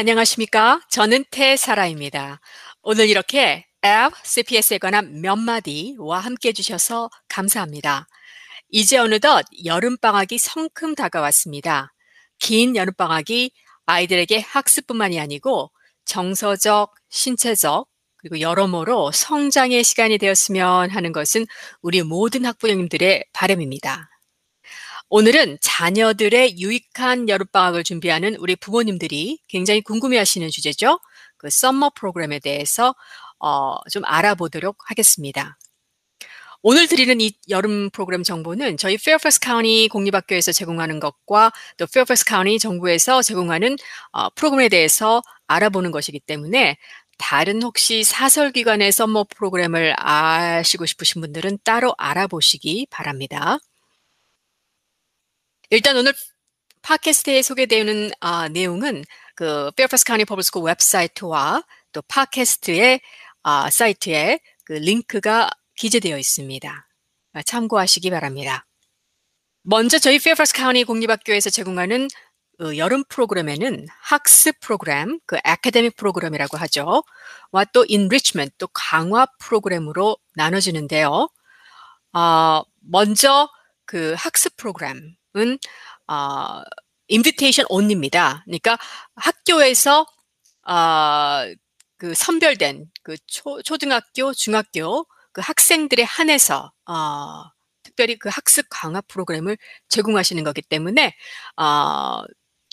안녕하십니까? 저는 태사라입니다. 오늘 이렇게 앱 CPS에 관한 몇 마디와 함께 해주셔서 감사합니다. 이제 어느덧 여름방학이 성큼 다가왔습니다. 긴 여름방학이 아이들에게 학습뿐만이 아니고 정서적, 신체적, 그리고 여러모로 성장의 시간이 되었으면 하는 것은 우리 모든 학부형님들의 바람입니다. 오늘은 자녀들의 유익한 여름방학을 준비하는 우리 부모님들이 굉장히 궁금해하시는 주제죠. 그 summer 프로그램에 대해서 어, 좀 알아보도록 하겠습니다. 오늘 드리는 이 여름 프로그램 정보는 저희 페어팩스 카운티 공립학교에서 제공하는 것과 또 페어팩스 카운티 정부에서 제공하는 어, 프로그램에 대해서 알아보는 것이기 때문에 다른 혹시 사설기관의 summer 프로그램을 아시고 싶으신 분들은 따로 알아보시기 바랍니다. 일단 오늘 팟캐스트에 소개되는 아, 내용은 그 페어팩스 카운티 Public School 웹사이트와 또 팟캐스트의 아, 사이트에 그 링크가 기재되어 있습니다. 아, 참고하시기 바랍니다. 먼저 저희 페어팩스 카운티 공립학교에서 제공하는 그 여름 프로그램에는 학습 프로그램, 그 academic 프로그램이라고 하죠. 와 또 enrichment, 또 강화 프로그램으로 나눠지는데요. 어, 먼저 그 학습 프로그램, 은 어, 인비테이션 온입니다. 그러니까 학교에서 어, 그 선별된 그 초, 초등학교, 중학교 그 학생들에 한해서 어, 특별히 그 학습 강화 프로그램을 제공하시는 거기 때문에 어,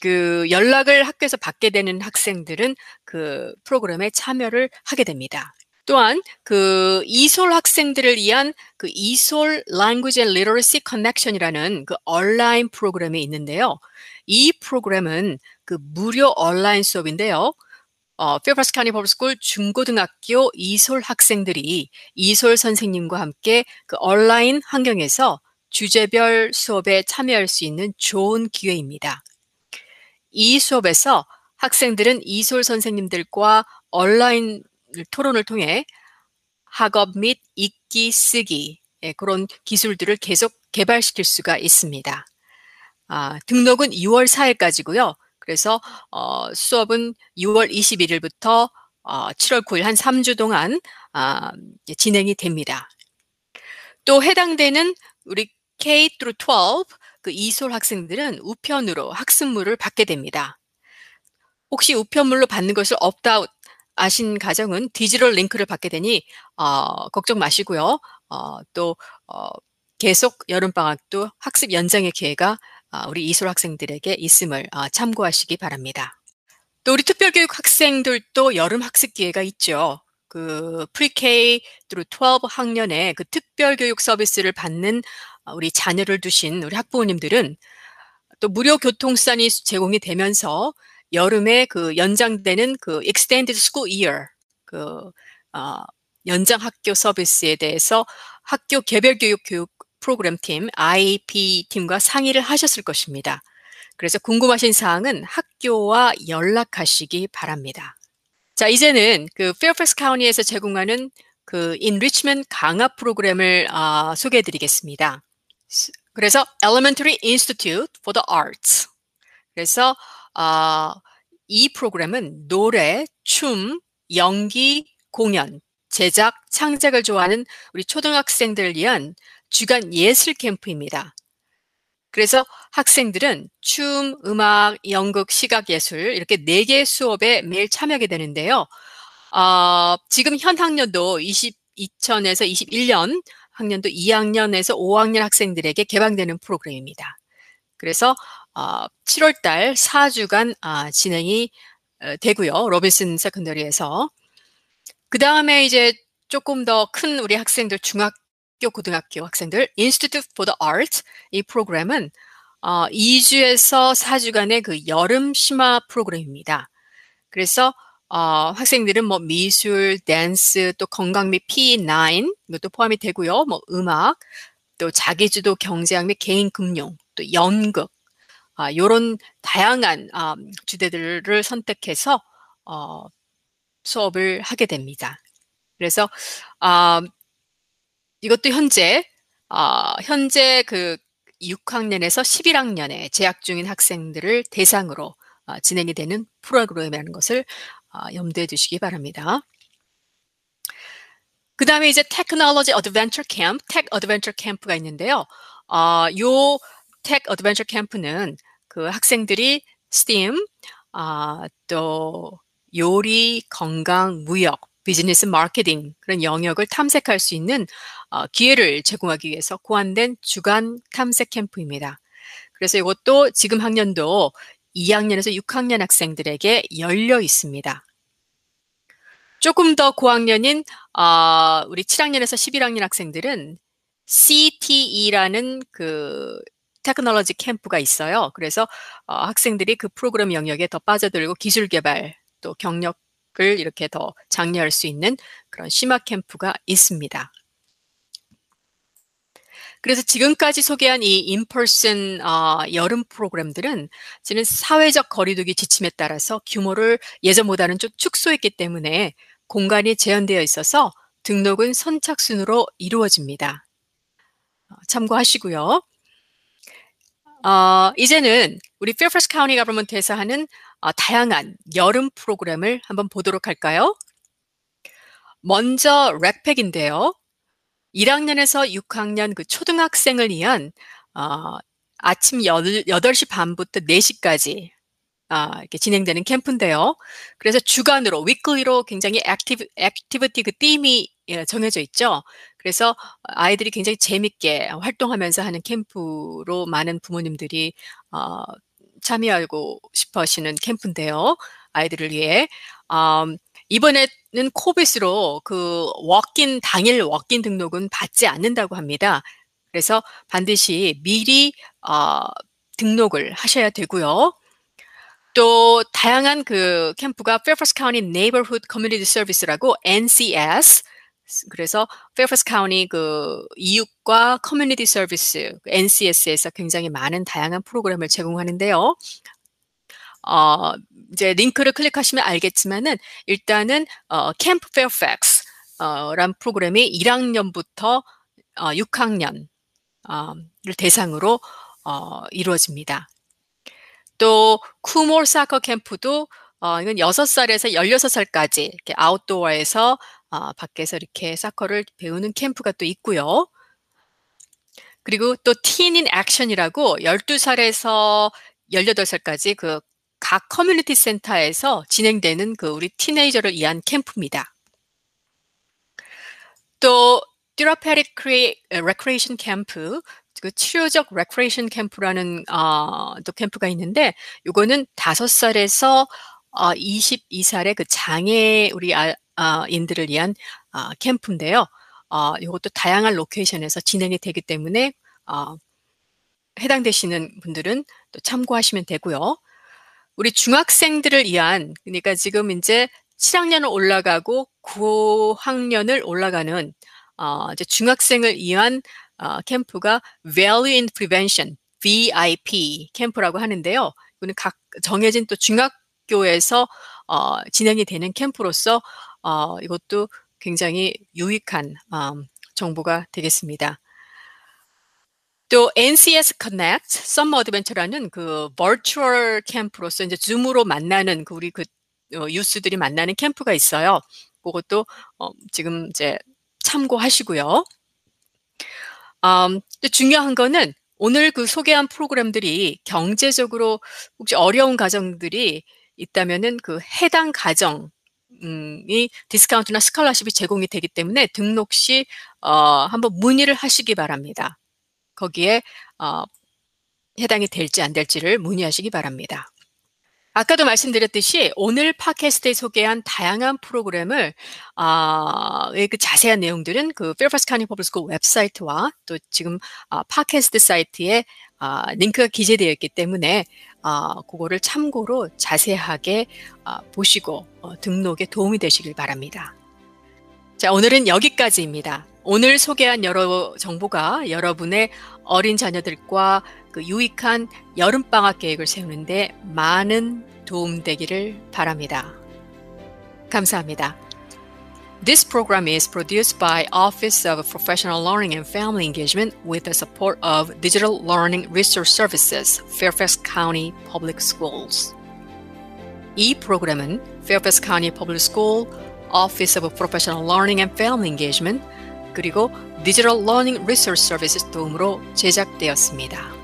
그 연락을 학교에서 받게 되는 학생들은 그 프로그램에 참여를 하게 됩니다. 또한 그 ESOL 학생들을 위한 그 ESOL Language and Literacy Connection이라는 그 온라인 프로그램이 있는데요. 이 프로그램은 그 무료 온라인 수업인데요. 어, Fairfax County Public School 중고등학교 ESOL 학생들이 ESOL 선생님과 함께 그 온라인 환경에서 주제별 수업에 참여할 수 있는 좋은 기회입니다. 이 수업에서 학생들은 이솔 선생님들과 온라인 토론을 통해 학업 및 읽기, 쓰기 예, 그런 기술들을 계속 개발시킬 수가 있습니다. 아, 등록은 6월 4일까지고요. 그래서 어, 수업은 6월 21일부터 어, 7월 9일 한 3주 동안 아, 진행이 됩니다. 또 해당되는 우리 K 12 그 ESOL 학생들은 우편으로 학습물을 받게 됩니다. 혹시 우편물로 받는 것을 opt out 하신 가정은 디지털 링크를 받게 되니 어, 걱정 마시고요. 어, 또 어, 계속 여름 방학도 학습 연장의 기회가 어, 우리 ESOL 학생들에게 있음을 어, 참고하시기 바랍니다. 또 우리 특별교육 학생들도 여름 학습 기회가 있죠. 그 Pre-K through 12 학년에 그 특별교육 서비스를 받는 어, 우리 자녀를 두신 우리 학부모님들은 또 무료 교통수단이 제공이 되면서 여름에 그 연장되는 그 extended school year 그 어, 연장 학교 서비스에 대해서 학교 개별 교육 교육 프로그램 팀 IP 팀과 상의를 하셨을 것입니다. 그래서 궁금하신 사항은 학교와 연락하시기 바랍니다. 자, 이제는 그 페어팩스 카운티에서 제공하는 그 enrichment 강화 프로그램을 어, 소개해 드리겠습니다. 그래서 Elementary Institute for the Arts. 그래서 어, 이 프로그램은 노래, 춤, 연기, 공연, 제작, 창작을 좋아하는 우리 초등학생들을 위한 주간 예술 캠프입니다. 그래서 학생들은 춤, 음악, 연극, 시각 예술 이렇게 네 개 수업에 매일 참여하게 되는데요. 어, 지금 현 학년도 20, 2000에서 21년 학년도 2학년에서 5학년 학생들에게 개방되는 프로그램입니다. 그래서 어, 7월 달 4주간 아, 진행이 어, 되고요. 로빈슨 Secondary에서. 그 다음에 이제 조금 더 큰 우리 학생들, 중학교, 고등학교 학생들, Institute for the Arts 이 프로그램은 어, 2주에서 4주간의 그 여름 심화 프로그램입니다. 그래서 어, 학생들은 뭐 미술, 댄스, 또 건강 및 P9 이것도 포함이 되고요. 뭐 음악, 또 자기주도 경제학 및 개인 금융, 또 연극, 아, 요런 다양한 아, 주제들을 선택해서 어, 수업을 하게 됩니다. 그래서 아, 이것도 현재 아, 현재 그 6학년에서 11학년에 재학 중인 학생들을 대상으로 아, 진행이 되는 프로그램이라는 것을 아, 염두에 두시기 바랍니다. 그 다음에 이제 Technology Adventure 캠프, Tech Adventure 캠프가 있는데요. 어, 요 Tech Adventure 캠프는 그 학생들이 STEAM, 아, 또 요리, 건강, 무역, 비즈니스 마케팅 그런 영역을 탐색할 수 있는 어, 기회를 제공하기 위해서 고안된 주간 탐색 캠프입니다. 그래서 이것도 지금 학년도 2학년에서 6학년 학생들에게 열려 있습니다. 조금 더 고학년인 어, 우리 7학년에서 11학년 학생들은 CTE라는 그 테크놀로지 캠프가 있어요. 그래서 어, 학생들이 그 프로그램 영역에 더 빠져들고 기술 개발 또 경력 을 이렇게 더 장려할 수 있는 그런 심화 캠프가 있습니다. 그래서 지금까지 소개한 이 인펄슨 어, 여름 프로그램들은 지금 사회적 거리두기 지침에 따라서 규모를 예전보다는 좀 축소했기 때문에 공간이 제한되어 있어서 등록은 선착순으로 이루어집니다. 어, 참고하시고요. 어, 이제는 우리 Fairfax County Government에서 하는 어, 다양한 여름 프로그램을 한번 보도록 할까요? 먼저 Rec-PAC인데요. 1학년에서 6학년 그 초등학생을 위한 어, 아침 8, 시 반부터 4시까지 아, 이렇게 진행되는 캠프인데요. 그래서 주간으로, weekly로 굉장히 active, activity 그 theme이 예, 정해져 있죠. 그래서 아이들이 굉장히 재밌게 활동하면서 하는 캠프로 많은 부모님들이 어, 참여하고 싶어 하시는 캠프인데요. 아이들을 위해. 음, 이번에는 COVID으로 그 walk-in, 당일 walk-in 등록은 받지 않는다고 합니다. 그래서 반드시 미리 어, 등록을 하셔야 되고요. 또 다양한 그 캠프가 Fairfax County Neighborhood Community Service라고 NCS 그래서 Fairfax County 그 이웃과 커뮤니티 서비스 NCS에서 굉장히 많은 다양한 프로그램을 제공하는데요. 어, 이제 링크를 클릭하시면 알겠지만은 일단은 어, Camp Fairfax 어, 란 프로그램이 1학년부터 어, 6학년을 대상으로 어, 이루어집니다. 또 쿠몰 soccer 캠프도 어, 이건 6살에서 16살까지 이렇게 아웃도어에서 어, 밖에서 이렇게 soccer를 배우는 캠프가 또 있고요. 그리고 또 Teen in Action이라고 12살에서 18살까지 그 각 커뮤니티 센터에서 진행되는 그 우리 teenager를 위한 캠프입니다. 또 Therapeutic Recreation 캠프, 그 치료적 레크레이션 캠프라는 어, 또 캠프가 있는데 이거는 5살에서 어, 22살의 그 장애 우리 아, 어, 인들을 위한 어, 캠프인데요. 어, 이것도 다양한 location에서 진행이 되기 때문에 어, 해당되시는 분들은 또 참고하시면 되고요. 우리 중학생들을 위한 그러니까 지금 이제 7학년을 올라가고 9학년을 올라가는 어, 이제 중학생을 위한 어, 캠프가 Value in Prevention VIP 캠프라고 하는데요. 이거는 각 정해진 또 중학교에서 어, 진행이 되는 캠프로서 어, 이것도 굉장히 유익한 음, 정보가 되겠습니다. 또 NCS Connect Summer Adventure라는 그 버추얼 캠프로서 이제 줌으로 만나는 그 우리 그 어, 유스들이 만나는 캠프가 있어요. 그것도 어, 지금 이제 참고하시고요. 음, 중요한 거는 오늘 그 소개한 프로그램들이 경제적으로 혹시 어려운 가정들이 있다면은 그 해당 가정 이 디스카운트나 스칼라십이 제공이 되기 때문에 등록 시 어, 한번 문의를 하시기 바랍니다. 거기에 어, 해당이 될지 안 될지를 문의하시기 바랍니다. 아까도 말씀드렸듯이 오늘 팟캐스트에 소개한 다양한 프로그램을 아, 그 자세한 내용들은 그 County Public School 웹사이트와 또 지금 아, 팟캐스트 사이트에 아, 링크가 기재되어 있기 때문에 아, 그거를 참고로 자세하게 아, 보시고 어, 등록에 도움이 되시길 바랍니다. 자, 오늘은 여기까지입니다. 오늘 소개한 여러 정보가 여러분의 어린 자녀들과 그 유익한 여름방학 계획을 세우는데 많은 도움 되기를 바랍니다. 감사합니다. This program is produced by Office of Professional Learning and Family Engagement with the support of Digital Learning Resource Services, Fairfax County Public Schools. 이 프로그램은 Fairfax County Public School Office of Professional Learning and Family Engagement 그리고 Digital Learning Resource Services 도움으로 제작되었습니다.